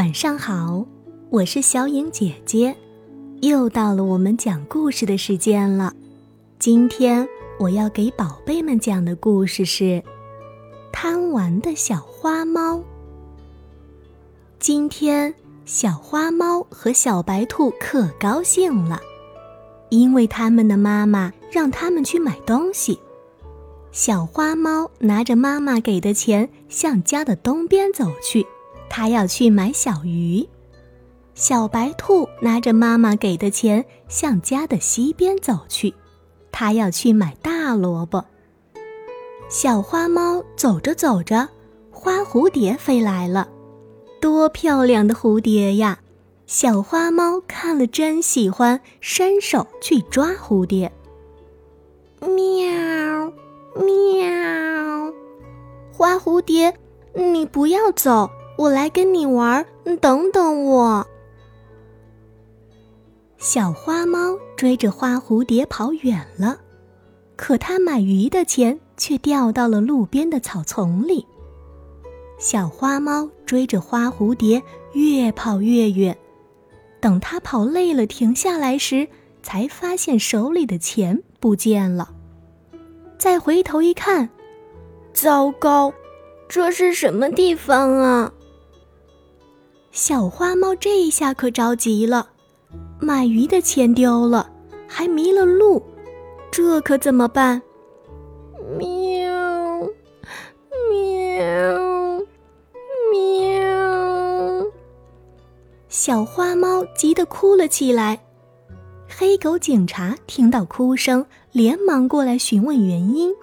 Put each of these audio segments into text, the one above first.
晚上好，我是小影姐姐，又到了我们讲故事的时间了。今天我要给宝贝们讲的故事是《贪玩的小花猫》。今天，小花猫和小白兔可高兴了，因为他们的妈妈让他们去买东西。小花猫拿着妈妈给的钱，向家的东边走去。他要去买小鱼，小白兔拿着妈妈给的钱向家的西边走去，他要去买大萝卜。小花猫走着走着，花蝴蝶飞来了，多漂亮的蝴蝶呀！小花猫看了真喜欢，伸手去抓蝴蝶。喵，喵，花蝴蝶，你不要走。我来跟你玩，等等我。小花猫追着花蝴蝶跑远了，可它买鱼的钱却掉到了路边的草丛里。小花猫追着花蝴蝶越跑越远，等它跑累了停下来时，才发现手里的钱不见了。再回头一看，糟糕，这是什么地方啊？小花猫这一下可着急了，买鱼的钱丢了，还迷了路，这可怎么办？喵，喵，喵！小花猫急得哭了起来。黑狗警察听到哭声，连忙过来询问原因。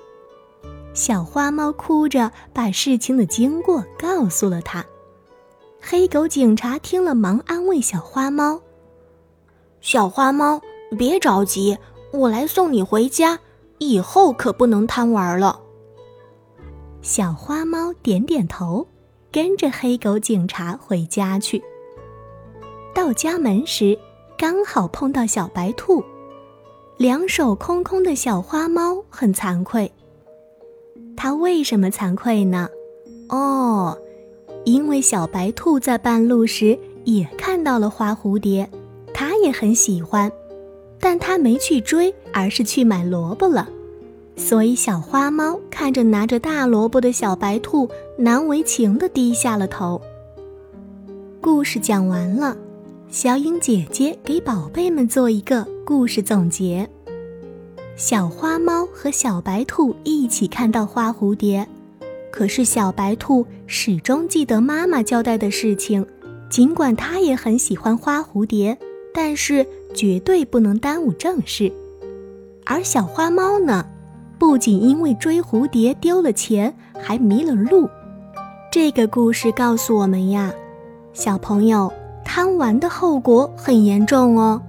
小花猫哭着把事情的经过告诉了他。黑狗警察听了，忙安慰小花猫：“小花猫，别着急，我来送你回家。以后可不能贪玩了。”小花猫点点头，跟着黑狗警察回家去。到家门时，刚好碰到小白兔，两手空空的小花猫很惭愧。它为什么惭愧呢？哦。因为小白兔在半路时也看到了花蝴蝶，它也很喜欢，但它没去追，而是去买萝卜了。所以小花猫看着拿着大萝卜的小白兔，难为情地低下了头。故事讲完了，小影姐姐给宝贝们做一个故事总结：小花猫和小白兔一起看到花蝴蝶。可是小白兔始终记得妈妈交代的事情，尽管它也很喜欢花蝴蝶，但是绝对不能耽误正事。而小花猫呢，不仅因为追蝴蝶丢了钱，还迷了路。这个故事告诉我们呀，小朋友贪玩的后果很严重哦。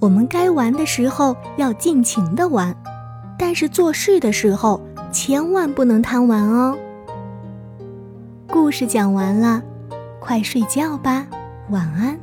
我们该玩的时候要尽情的玩，但是做事的时候。千万不能贪玩哦！故事讲完了，快睡觉吧，晚安。